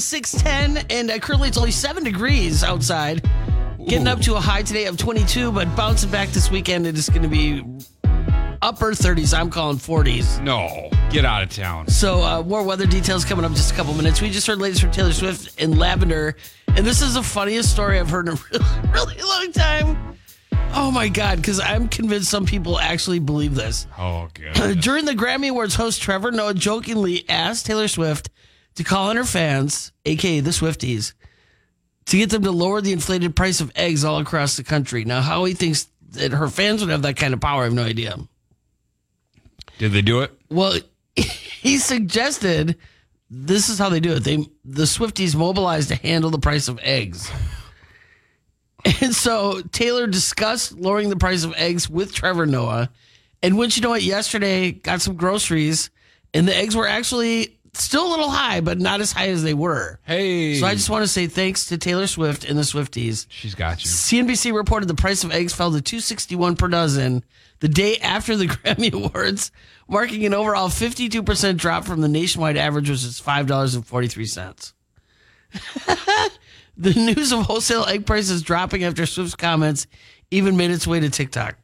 is 610, and uh, currently it's only 7 degrees outside. Getting up to a high today of 22, but bouncing back this weekend, it is going to be upper 30s. I'm calling 40s. No, get out of town. So, uh, more weather details coming up in just a couple minutes. We just heard latest from Taylor Swift in Lavender, and this is the funniest story I've heard in a really, really long time. Oh my God, because I'm convinced some people actually believe this. Oh, good. During the Grammy Awards, host Trevor Noah jokingly asked Taylor Swift to call on her fans, aka the Swifties, to get them to lower the inflated price of eggs all across the country. Now, how he thinks that her fans would have that kind of power, I have no idea. Did they do it? Well, he suggested this is how they do it. They the Swifties mobilized to handle the price of eggs. And so Taylor discussed lowering the price of eggs with Trevor Noah. And wouldn't you know it, yesterday got some groceries and the eggs were actually still a little high, but not as high as they were. Hey. So I just want to say thanks to Taylor Swift and the Swifties. She's got you. CNBC reported the price of eggs fell to 261 per dozen the day after the Grammy Awards, marking an overall 52% drop from the nationwide average, which is $5.43. the news of wholesale egg prices dropping after Swift's comments even made its way to TikTok.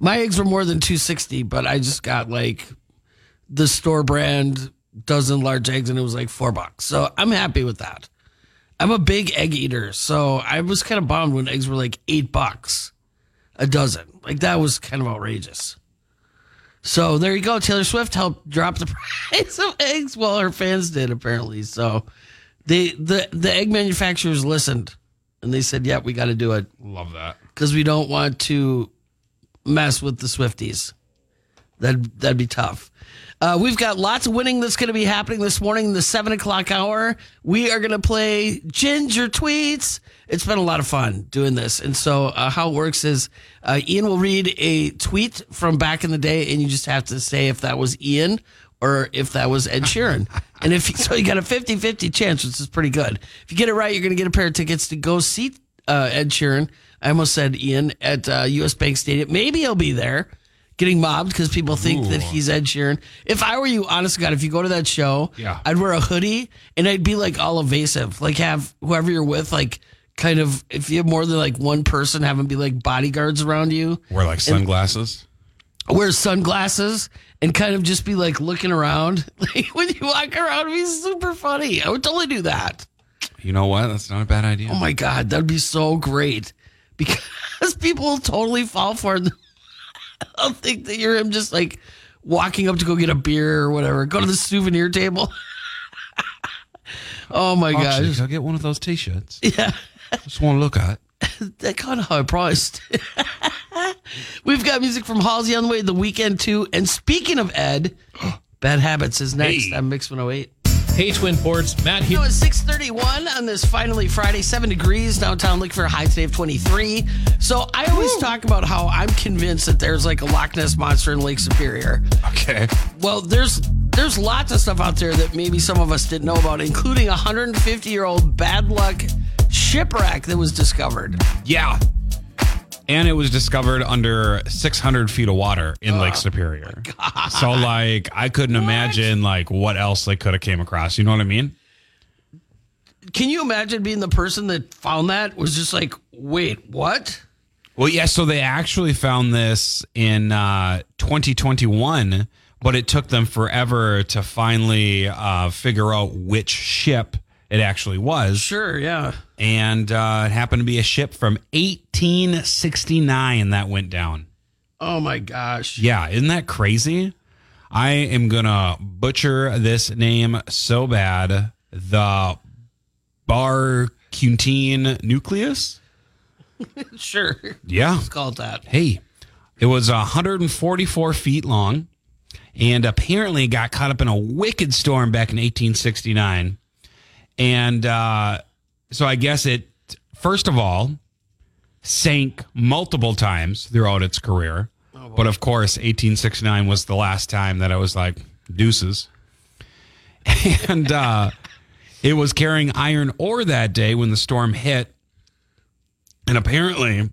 My eggs were more than 260, but I just got like the store brand dozen large eggs and it was like four bucks. So I'm happy with that. I'm a big egg eater, so I was kind of bummed when eggs were like eight bucks a dozen. Like that was kind of outrageous. So there you go. Taylor Swift helped drop the price of eggs. Well, her fans did apparently. So they the the egg manufacturers listened and they said, "Yeah, we got to do it Love that. because we don't want to mess with the Swifties. That that'd be tough." Uh, we've got lots of winning that's going to be happening this morning in the seven o'clock hour. We are going to play Ginger Tweets. It's been a lot of fun doing this. And so, uh, how it works is uh, Ian will read a tweet from back in the day, and you just have to say if that was Ian or if that was Ed Sheeran. and if so, you got a 50 50 chance, which is pretty good. If you get it right, you're going to get a pair of tickets to go see uh, Ed Sheeran. I almost said Ian at uh, US Bank Stadium. Maybe he'll be there getting mobbed because people think that he's Ed Sheeran. If I were you, honest to God, if you go to that show, Yeah. I'd wear a hoodie and I'd be like all evasive. Like have whoever you're with, like kind of if you have more than like one person, have them be like bodyguards around you. Wear like sunglasses. Wear sunglasses and kind of just be like looking around. Like when you walk around, it'd be super funny. I would totally do that. You know what? That's not a bad idea. Oh my God, that'd be so great because people will totally fall for it. I'll think that you're him just like walking up to go get a beer or whatever. Go to the souvenir table. oh my gosh. I'll get one of those t-shirts. Yeah. Just want to look at. They're kind of high priced. We've got music from Halsey on the way the weekend too. And speaking of Ed, Bad Habits is next. Hey. I'm Mix 108. Hey, Twin Ports, Matt here. It was 631 on this finally Friday, 7 degrees downtown. Looking for a high today of 23. So I always talk about how I'm convinced that there's like a Loch Ness monster in Lake Superior. Okay. Well, there's there's lots of stuff out there that maybe some of us didn't know about, including a 150 year old bad luck shipwreck that was discovered. Yeah. And it was discovered under 600 feet of water in Lake Superior. So, like, I couldn't imagine like what else they could have came across. You know what I mean? Can you imagine being the person that found that was just like, wait, what? Well, yeah. So they actually found this in uh, 2021, but it took them forever to finally uh, figure out which ship it actually was. Sure, yeah. And uh, it happened to be a ship from 1869 that went down. Oh my gosh. Yeah, isn't that crazy? I am gonna butcher this name so bad. The Barcutine nucleus. Sure. Yeah. Let's call it that. Hey, it was 144 feet long, and apparently got caught up in a wicked storm back in 1869. And uh, so I guess it first of all sank multiple times throughout its career. but of course, 1869 was the last time that I was like deuces. And uh, it was carrying iron ore that day when the storm hit. And apparently,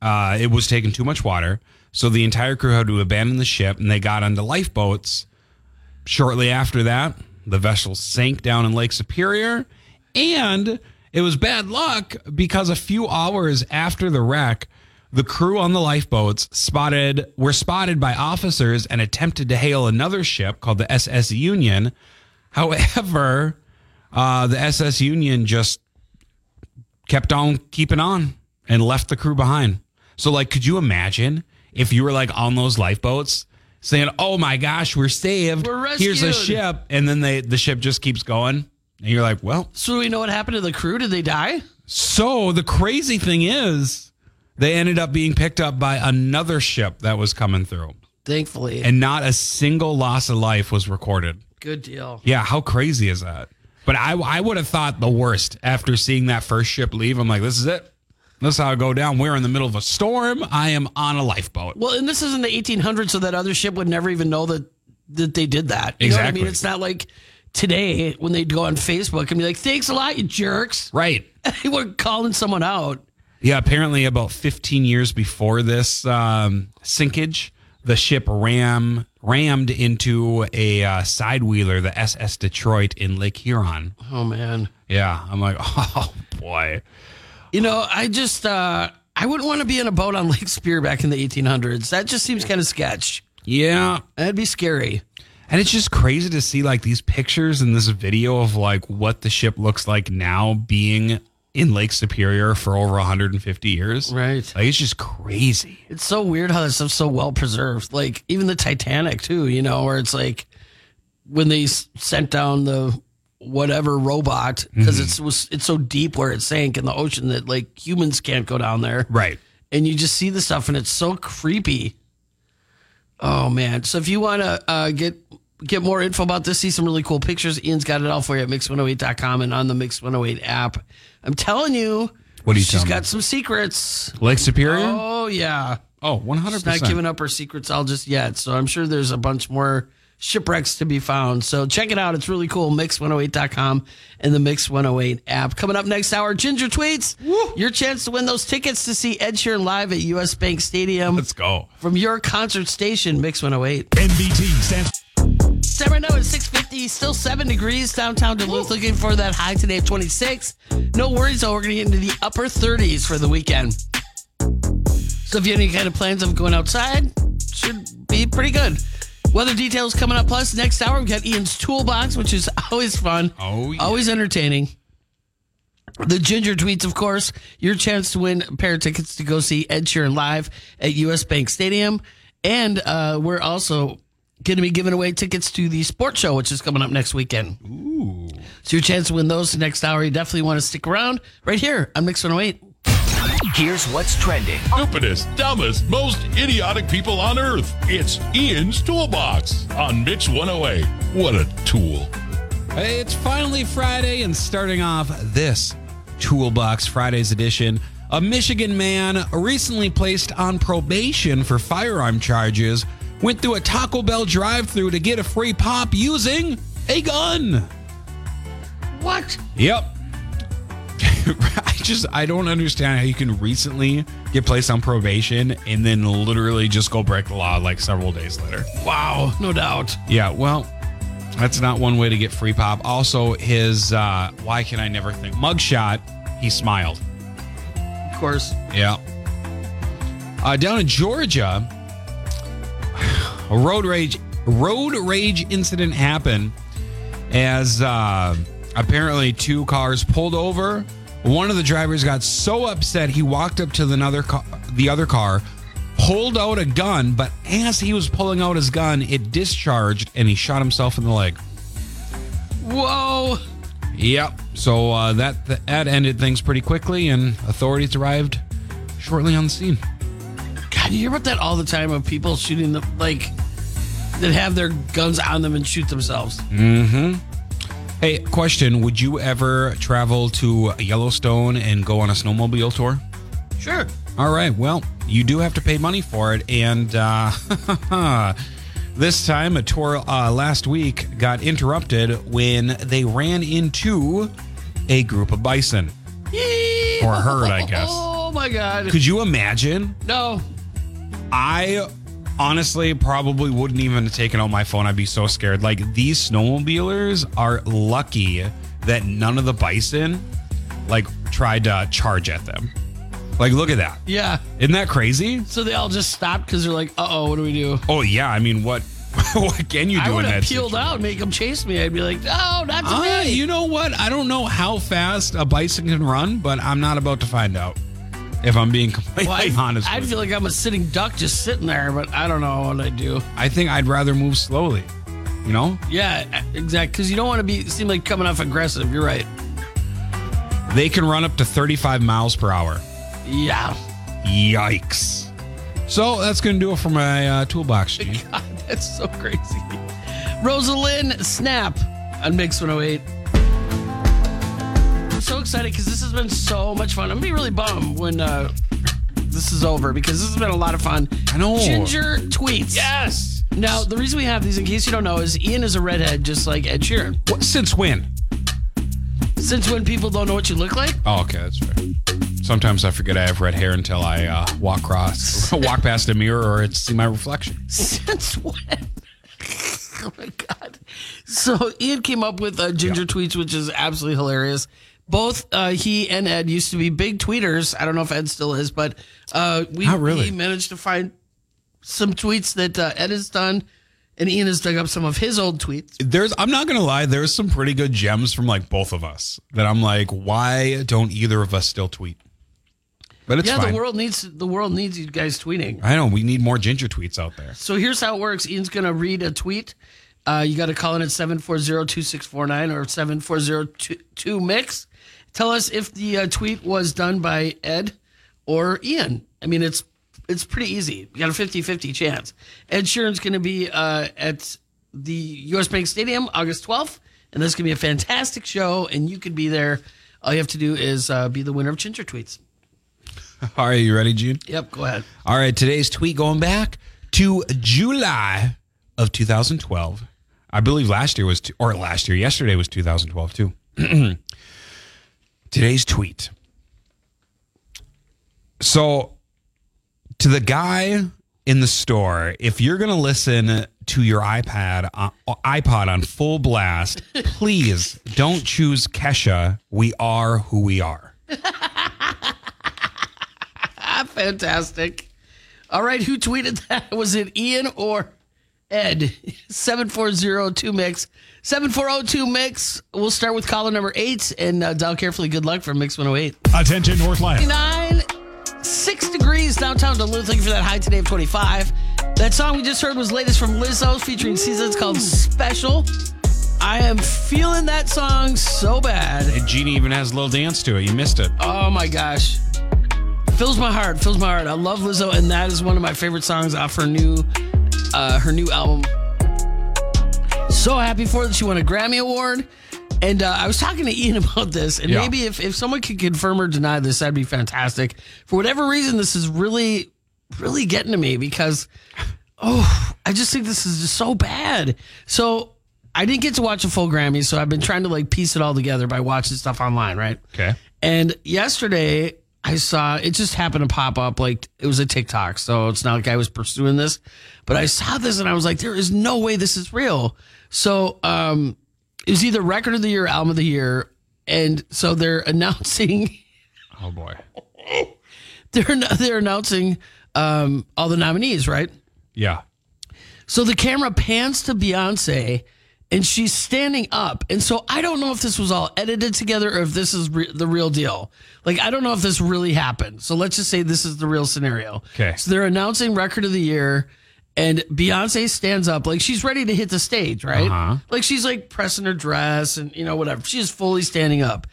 uh, it was taking too much water. So the entire crew had to abandon the ship and they got onto lifeboats. Shortly after that, The vessel sank down in Lake Superior, and it was bad luck because a few hours after the wreck, the crew on the lifeboats spotted were spotted by officers and attempted to hail another ship called the SS Union. However, uh, the SS Union just kept on keeping on and left the crew behind. So, like, could you imagine if you were like on those lifeboats saying, "Oh my gosh, we're saved. We're Here's a ship," and then they the ship just keeps going, and you're like, "Well." So do we know what happened to the crew? Did they die? So the crazy thing is, they ended up being picked up by another ship that was coming through, Thankfully. and not a single loss of life was recorded. Good deal. Yeah, how crazy is that? But I I would have thought the worst after seeing that first ship leave. I'm like, this is it. This is how I go down. We're in the middle of a storm. I am on a lifeboat. Well, and this is in the 1800s, so that other ship would never even know that that they did that. You know what I mean? It's not like today when they'd go on Facebook and be like, "Thanks a lot, you jerks." Right. they were calling someone out. Yeah, apparently about 15 years before this um, sinkage, the ship ram rammed into a uh, side wheeler, the SS Detroit in Lake Huron. Oh man. Yeah, I'm like, oh boy. You know, I just uh I wouldn't want to be in a boat on Lake Superior back in the 1800s. That just seems kind of sketch. Yeah, That'd be scary. and it's just crazy to see like these pictures and this video of like what the ship looks like now being in Lake Superior for over 150 years. Right. Like it's just crazy. It's so weird how this stuff's so well preserved. Like even the Titanic too, you know, where it's like when they sent down the whatever robot because it's was it's so deep where it sank in the ocean that like humans can't go down there. Right. And you just see the stuff and it's so creepy. Oh man. So if you want to uh, get get more info about this, see some really cool pictures, Ian's got it all for you at mix108.com and on the Mix 108 app. I'm telling you, What do you she's tell me? got some secrets. Lake Superior? Oh yeah. Oh, 100%. She's not giving up her secrets all just yet. So I'm sure there's a bunch more shipwrecks to be found. So check it out. It's really cool. Mix108.com and the Mix 108 app. Coming up next hour, Ginger Tweets. Your chance to win those tickets to see Ed Sheeran live at US Bank Stadium Let's go. from your concert station, Mix 108. NBT stands Set right now at 650, still seven degrees downtown Duluth. Looking for that high today of 26. No worries, though. We're going to get into the upper 30s for the weekend. So if you have any kind of plans of going outside, should be pretty good. Weather details coming up. Plus, next hour, we've got Ian's Toolbox, which is always fun. Oh, yeah. Always entertaining. The Ginger Tweets, of course, your chance to win a pair of tickets to go see Ed Sheeran live at US Bank Stadium. And uh, we're also going to be giving away tickets to the sports show, which is coming up next weekend. Ooh. So your chance to win those next hour. You definitely want to stick around right here on Mix 108. Here's what's trending. stupidest, dumbest, most idiotic people on earth. It's Ian's Toolbox on Mix 108. What a tool. Hey, it's finally Friday, and starting off this Toolbox Fridays edition, a Michigan man recently placed on probation for firearm charges went through a Taco Bell drive through to get a free pop using a gun. What? Yep. I just I don't understand how you can recently get placed on probation and then literally just go break the law like several days later. Wow, no doubt. Yeah, well, that's not one way to get free pop. Also, his uh why can I never think mugshot, he smiled. Of course. Yeah. Uh, down in Georgia, a road rage road rage incident happened as uh, apparently two cars pulled over. One of the drivers got so upset he walked up to the other car, the other car, pulled out a gun, but as he was pulling out his gun, it discharged and he shot himself in the leg. Whoa. Yep. So uh, that that ended things pretty quickly, and authorities arrived shortly on the scene. God, you hear about that all the time of people shooting the like that have their guns on them and shoot themselves. Hey, question: Would you ever travel to Yellowstone and go on a snowmobile tour? Sure. All right. Well, you do have to pay money for it, and uh, this time a tour uh, last week got interrupted when they ran into a group of bison. Or a herd, I guess. Oh my God. Could you imagine? No. I honestly probably wouldn't even have taken out my phone. I'd be so scared. Like these snowmobilers are lucky that none of the bison like tried to charge at them. Like look at that. Yeah. Isn't that crazy? So they all just stopped because they're like, uh oh, what do we do? Oh yeah, I mean what what can you do I in would that have peeled situation? out and make them chase me. I'd be like, no, not Uh, today. you know what? I don't know how fast a bison can run, but I'm not about to find out. If I'm being completely well, I'd, honest, with feel like I'm a sitting duck just sitting there, but I don't know what I'd do. I think I'd rather move slowly. You know, Yeah, exactly. Because you don't want to be seem like coming off aggressive. You're right. they can run up to 35 miles per hour. Yeah. Yikes! So that's gonna do it for my uh, toolbox. Gene. God, that's so crazy. Rosa Linn Snap on Mix 108. I'm so excited because this has been so much fun. I'm gonna be really bummed when uh, this is over because this has been a lot of fun. I know. Ginger tweets. Yes. Now, the reason we have these, in case you don't know, is Ian is a redhead just like Ed Sheeran. What, since when? Since when people don't know what you look like? Oh, okay, that's fair. Sometimes I forget I have red hair until I uh, walk across, walk past a mirror, or it's see my reflection. Since when? oh my god! So Ian came up with uh, ginger tweets, which is absolutely hilarious. Both uh, he and Ed used to be big tweeters. I don't know if Ed still is, but uh, we really. he managed to find some tweets that uh, Ed has done, and Ian has dug up some of his old tweets. There's, I'm not gonna lie, there's some pretty good gems from like both of us that I'm like, why don't either of us still tweet? But it's yeah, fine. the world needs the world needs you guys tweeting. I know we need more ginger tweets out there. So here's how it works. Ian's going to read a tweet. Uh, you got to call in at 740-2649 or 740-2-MIX. Tell us if the uh, tweet was done by Ed or Ian. I mean, it's it's pretty easy. You got a 50-50 chance. Ed Sheeran's going to be uh, at the U.S. Bank Stadium August 12th, and this is going to be a fantastic show, and you could be there. All you have to do is uh, be the winner of Ginger Tweets. All right, you ready, Gene? Yep, go ahead. All right, today's tweet going back to July of 2012. I believe last year was, t- or last year, yesterday was 2012 too. today's tweet. So, to the guy in the store, if you're going to listen to your iPad, uh, iPod on full blast, please don't choose Kesha. We are who we are. Fantastic. All right, who tweeted that? Was it Ian or Ed? 7402 Mix. 7402 Mix. We'll start with caller number eight and uh, dial carefully. Good luck from Mix 108. Attention Northland. Nine, six degrees downtown Duluth. Looking for that high today of 25. That song we just heard was latest from Lizzo featuring. It's called Special. I am feeling that song so bad. And Jeannie even has a little dance to it. You missed it. Oh my gosh. Fills my heart, fills my heart. I love Lizzo, and that is one of my favorite songs off her new uh, her new album. So happy for that she won a Grammy Award. And uh, I was talking to Ian about this, and Yeah. maybe if, if someone could confirm or deny this, that'd be fantastic. For whatever reason, this is really, really getting to me because, oh, I just think this is just so bad. So I didn't get to watch a full Grammy, so I've been trying to like piece it all together by watching stuff online, right? Okay. And yesterday I saw it just happened to pop up like it was a TikTok. So it's not like I was pursuing this, but I saw this and I was like, there is no way this is real. So um it was either record of the year, or album of the year. And so they're announcing Oh boy. they're they're announcing um all the nominees, right? Yeah. So the camera pans to Beyonce and she's standing up. And so I don't know if this was all edited together or if this is re- the real deal. Like, I don't know if this really happened. So let's just say this is the real scenario. Okay. So they're announcing record of the year and Beyonce stands up like she's ready to hit the stage, right? Uh-huh. Like she's like pressing her dress and, you know, whatever. She's fully standing up.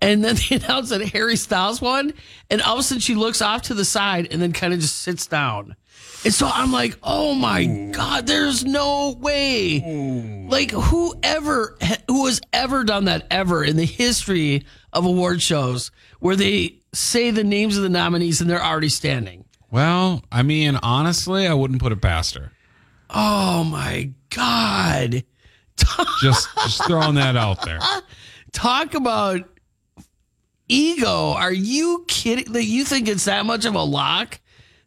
And then they announce that Harry Styles won. And all of a sudden she looks off to the side and then kind of just sits down. And so I'm like, oh my God, there's no way. Like, whoever, who has ever done that ever in the history of award shows where they say the names of the nominees and they're already standing? Well, I mean, honestly, I wouldn't put it past her. Oh my God. Just, just throwing that out there. Talk about ego. Are you kidding? That you think it's that much of a lock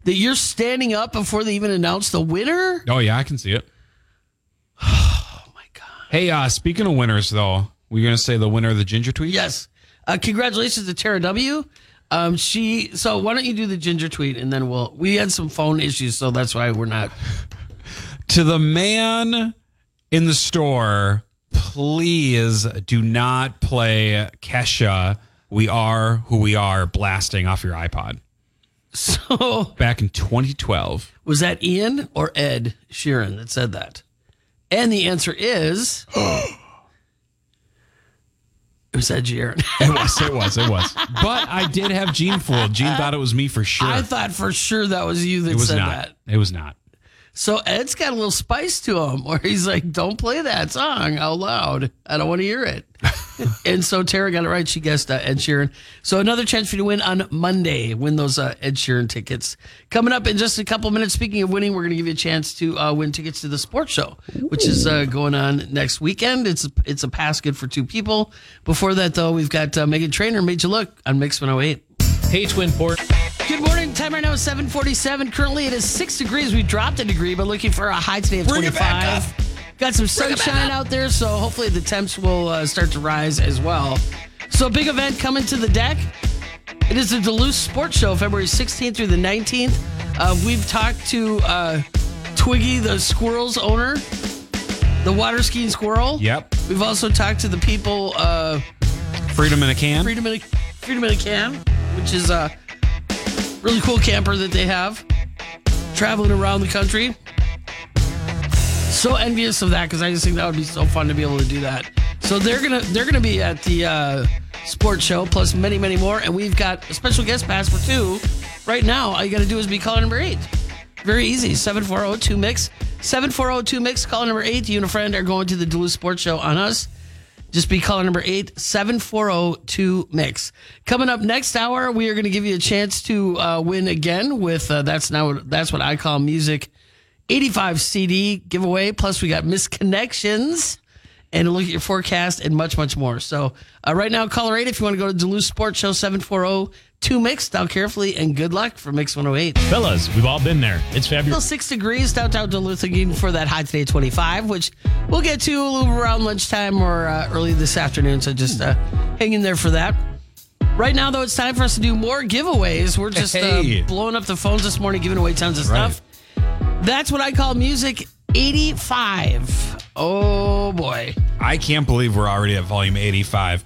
that you're standing up before they even announce the winner? Oh yeah, I can see it. oh my god. Hey, uh, speaking of winners though, we're gonna say the winner of the ginger tweet. Yes. Uh, congratulations to Tara W. Um, she. So why don't you do the ginger tweet and then we'll. We had some phone issues, so that's why we're not. To the man in the store, please do not play Kesha. We are who we are blasting off your iPod. So Back in 2012. was that Ian or Ed Sheeran that said that? And the answer is. It was Ed Sheeran. It was, it was, it was. But I did have Gene fooled. Gene thought it was me for sure. I thought for sure that was you that it was said not. that. It was not. So Ed's got a little spice to him where he's like, don't play that song out loud. I don't want to hear it. and so Tara got it right. She guessed uh, Ed Sheeran. So another chance for you to win on Monday. Win those uh, Ed Sheeran tickets. Coming up in just a couple minutes, speaking of winning, we're going to give you a chance to uh, win tickets to the sports show, which is uh, going on next weekend. It's, it's a pass good for two people. Before that, though, we've got uh, Meghan Trainor, Made You Look on Mix 108. Hey, Twin Port. Good morning. Time right now is 747. Currently it is six degrees. We dropped a degree, but looking for a high today of Bring 25. Got some sunshine out there, so hopefully the temps will uh, start to rise as well. So, big event coming to the DECC. It is the Duluth Sports Show, February 16th through the 19th. Uh, we've talked to uh, Twiggy, the squirrel's owner, the water skiing squirrel. Yep. We've also talked to the people. Uh, Freedom in a can. Freedom in a, Freedom in a Can, which is a really cool camper that they have traveling around the country. So envious of that because I just think that would be so fun to be able to do that. So they're gonna they're gonna be at the uh, sports show plus many many more, and we've got a special guest pass for two. Right now, all you got to do is be caller number eight. Very easy. 740-2 mix. 740-2 mix. Caller number eight. You and a friend are going to the Duluth Sports Show on us. Just be caller number eight, 740 mix. Coming up next hour, we are going to give you a chance to uh, win again with uh, that's now that's what I call music 85 CD giveaway. Plus, we got misconnections and a look at your forecast and much, much more. So, uh, right now, caller eight if you want to go to Duluth Sports Show 740 2 mix. Dial carefully and good luck for Mix 108. Fellas, we've all been there. It's Still February. six degrees downtown Duluth again for that high today 25, which we'll get to a little around lunchtime or uh, early this afternoon. So just uh, hang in there for that. Right now, though, it's time for us to do more giveaways. We're just Hey. uh, blowing up the phones this morning, giving away tons of Right. stuff. That's what I call music 85. Oh boy. I can't believe we're already at volume 85.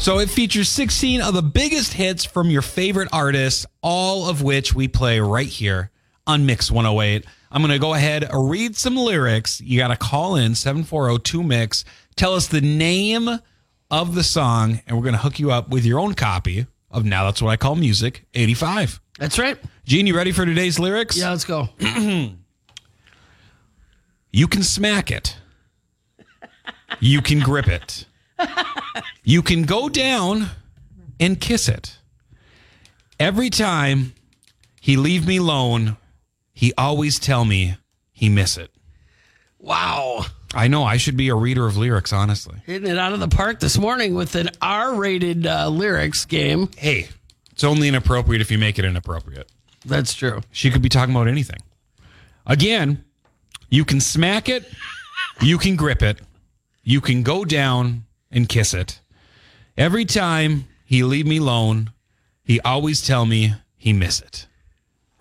So it features 16 of the biggest hits from your favorite artists, all of which we play right here on Mix 108. I'm going to go ahead and read some lyrics. You got to call in 740 Mix. Tell us the name of the song, and we're going to hook you up with your own copy of Now That's What I Call Music 85. That's right. Gene, you ready for today's lyrics? Yeah, let's go. You can smack it. You can grip it. You can go down and kiss it. Every time he leave me alone, he always tell me he miss it. Wow. I know I should be a reader of lyrics, honestly. Hitting it out of the park this morning with an R rated uh, lyrics game. Hey, it's only inappropriate if you make it inappropriate. That's true. She could be talking about anything. Again, you can smack it, you can grip it, you can go down and kiss it. Every time he leave me alone, he always tell me he miss it.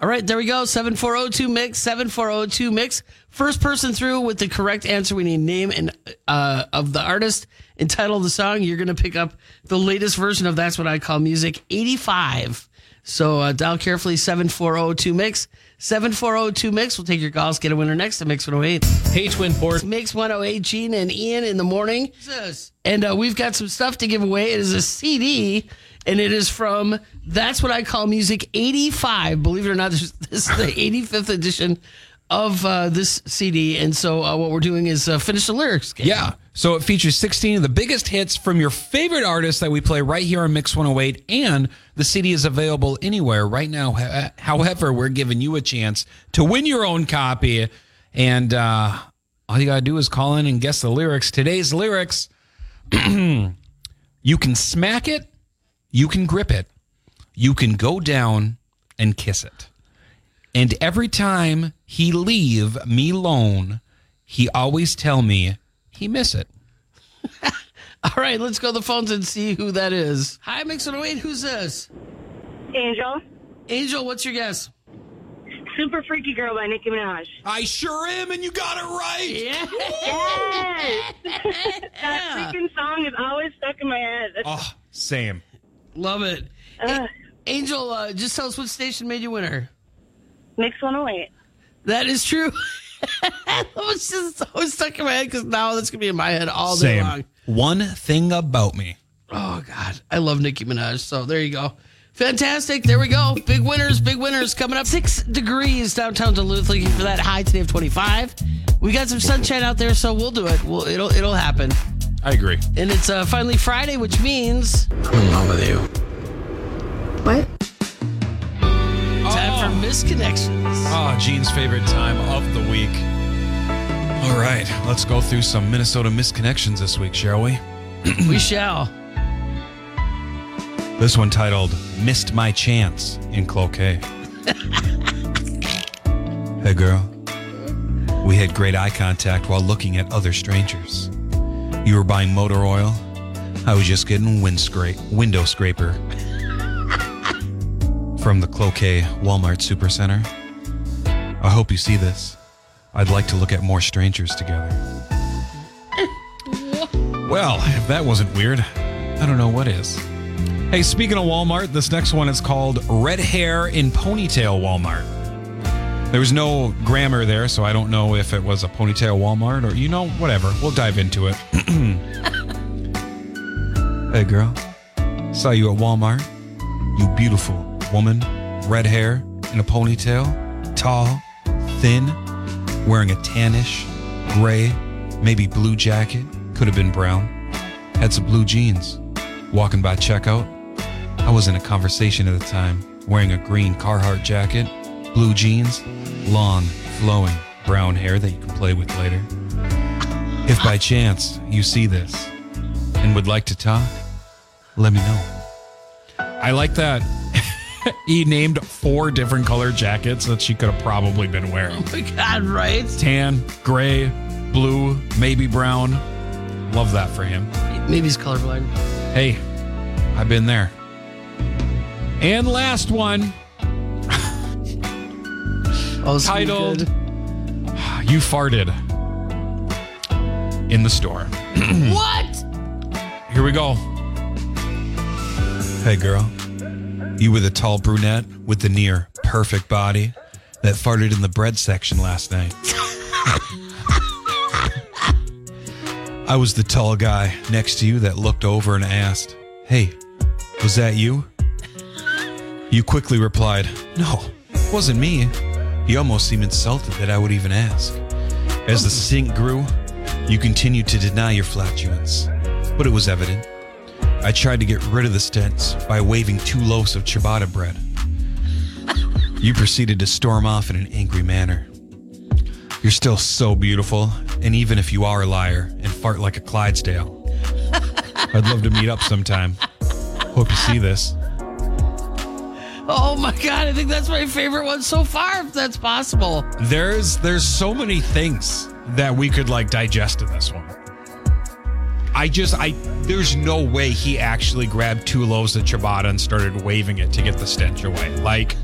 All right, there we go. 7402 mix, 7402 mix. First person through with the correct answer. We need name and uh, of the artist and title of the song. You're going to pick up the latest version of That's What I Call Music 85. So uh, dial carefully 7402 mix. 7402 mix. We'll take your calls. Get a winner next to Mix 108. Hey, Twin Port. Mix 108, Gene and Ian in the morning. And uh, we've got some stuff to give away. It is a CD, and it is from That's What I Call Music 85. Believe it or not, this, this is the 85th edition of uh, this CD. And so uh, what we're doing is uh, finish the lyrics. game. Yeah. So it features 16 of the biggest hits from your favorite artists that we play right here on Mix 108, and the CD is available anywhere right now. However, we're giving you a chance to win your own copy, and uh, all you gotta do is call in and guess the lyrics. Today's lyrics: You can smack it, you can grip it, you can go down and kiss it. And every time he leave me alone, he always tell me he miss it. All right, let's go to the phones and see who that is. Hi, Mix 108. Who's this? Angel. Angel, what's your guess? Super Freaky Girl by Nicki Minaj. I sure am, and you got it right. Yeah. Yes! that freaking song is always stuck in my head. Oh, same. Love it. Uh, Angel, uh, just tell us what station made you winner. Mix 108. That is true. it was just so stuck in my head because now that's going to be in my head all day Same. long. One thing about me. Oh, God. I love Nicki Minaj. So there you go. Fantastic. There we go. Big winners, big winners coming up. Six degrees downtown Duluth. Looking for that high today of 25. We got some sunshine out there, so we'll do it. We'll, it'll, it'll happen. I agree. And it's uh, finally Friday, which means I'm in love with you. What? Time for Oh, Gene's favorite time of the week. All right, let's go through some Minnesota misconnections this week, shall we? we shall. This one titled Missed My Chance in Cloquet. hey, girl. We had great eye contact while looking at other strangers. You were buying motor oil. I was just getting wind scrape, window scraper from the Cloquet Walmart Supercenter. I hope you see this. I'd like to look at more strangers together. Well, if that wasn't weird, I don't know what is. Hey, speaking of Walmart, this next one is called Red Hair in Ponytail Walmart. There was no grammar there, so I don't know if it was a ponytail Walmart or, you know, whatever. We'll dive into it. hey, girl. Saw you at Walmart. You beautiful woman, red hair in a ponytail, tall, thin, wearing a tannish, gray, maybe blue jacket, could have been brown. Had some blue jeans. Walking by checkout, I was in a conversation at the time, wearing a green Carhartt jacket, blue jeans, long, flowing brown hair that you can play with later. If by chance you see this and would like to talk, let me know. I like that he named four different color jackets that she could have probably been wearing Oh my God, right? tan, gray, blue, maybe brown. Love that for him. Maybe he's colorblind. Hey, I've been there. And last one, Oh, titled. You Farted in the Store. What? Here we go. Hey, girl. You were the tall brunette with the near perfect body that farted in the bread section last night. I was the tall guy next to you that looked over and asked, Hey, was that you? You quickly replied, No, it wasn't me. He almost seemed insulted that I would even ask. As the stink grew, you continued to deny your flatulence, but it was evident. I tried to get rid of the stench by waving two loaves of ciabatta bread. You proceeded to storm off in an angry manner. You're still so beautiful, and even if you are a liar and fart like a Clydesdale, I'd love to meet up sometime. Hope you see this. Oh my God, I think that's my favorite one so far, if that's possible. There's there's so many things that we could like digest in this one. I just I there's no way he actually grabbed two loaves of ciabatta and started waving it to get the stench away. Like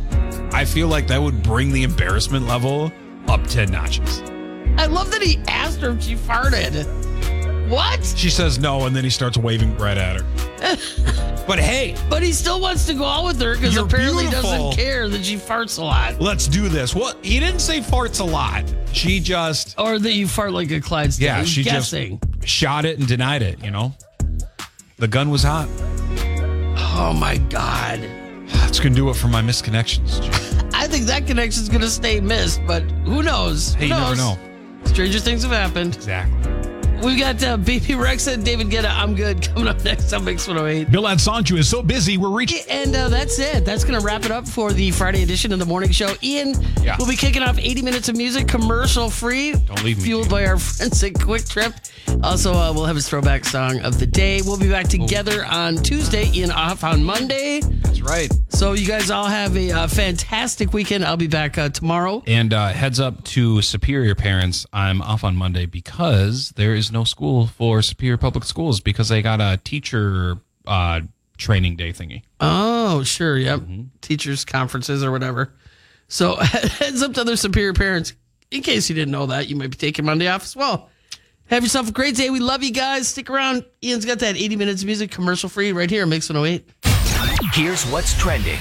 I feel like that would bring the embarrassment level up 10 notches. I love that he asked her if she farted. What? She says no and then he starts waving bread at her. but hey, But he still wants to go out with her because apparently beautiful. doesn't care that she farts a lot. let's do this. What he didn't say farts a lot. She just Or that you fart like a Clydesdale. yeah, she guessing. just shot it and denied it, you know. The gun was hot. Oh my God. That's gonna do it for my misconnections. I think that connection's going to stay missed, but who knows? Hey, Who you never know. Stranger things have happened. Exactly. We've got uh, Bebe Rexha and David Guetta. I'm good. Coming up next on Mix 108. Bill Sancho is so busy, we're reaching. And uh, that's it. That's going to wrap it up for the Friday edition of the morning show. Ian Yes. will be kicking off 80 minutes of music, commercial free. Don't leave me, Fueled by our friends at Kwik Trip. Also, uh, we'll have his throwback song of the day. We'll be back together on Tuesday, Ian off on Monday. Right. So you guys all have a uh, fantastic weekend. I'll be back uh, tomorrow. And uh, heads up to Superior parents, I'm off on Monday because there is no school for Superior Public Schools because they got a teacher uh, training day thingy. Oh, sure. Yep. Teachers' conferences or whatever. So heads up to other superior parents. In case you didn't know that, you might be taking Monday off as well. Have yourself a great day. We love you guys. Stick around. Ian's got that 80 minutes of music commercial free right here, Mix 108. Here's what's trending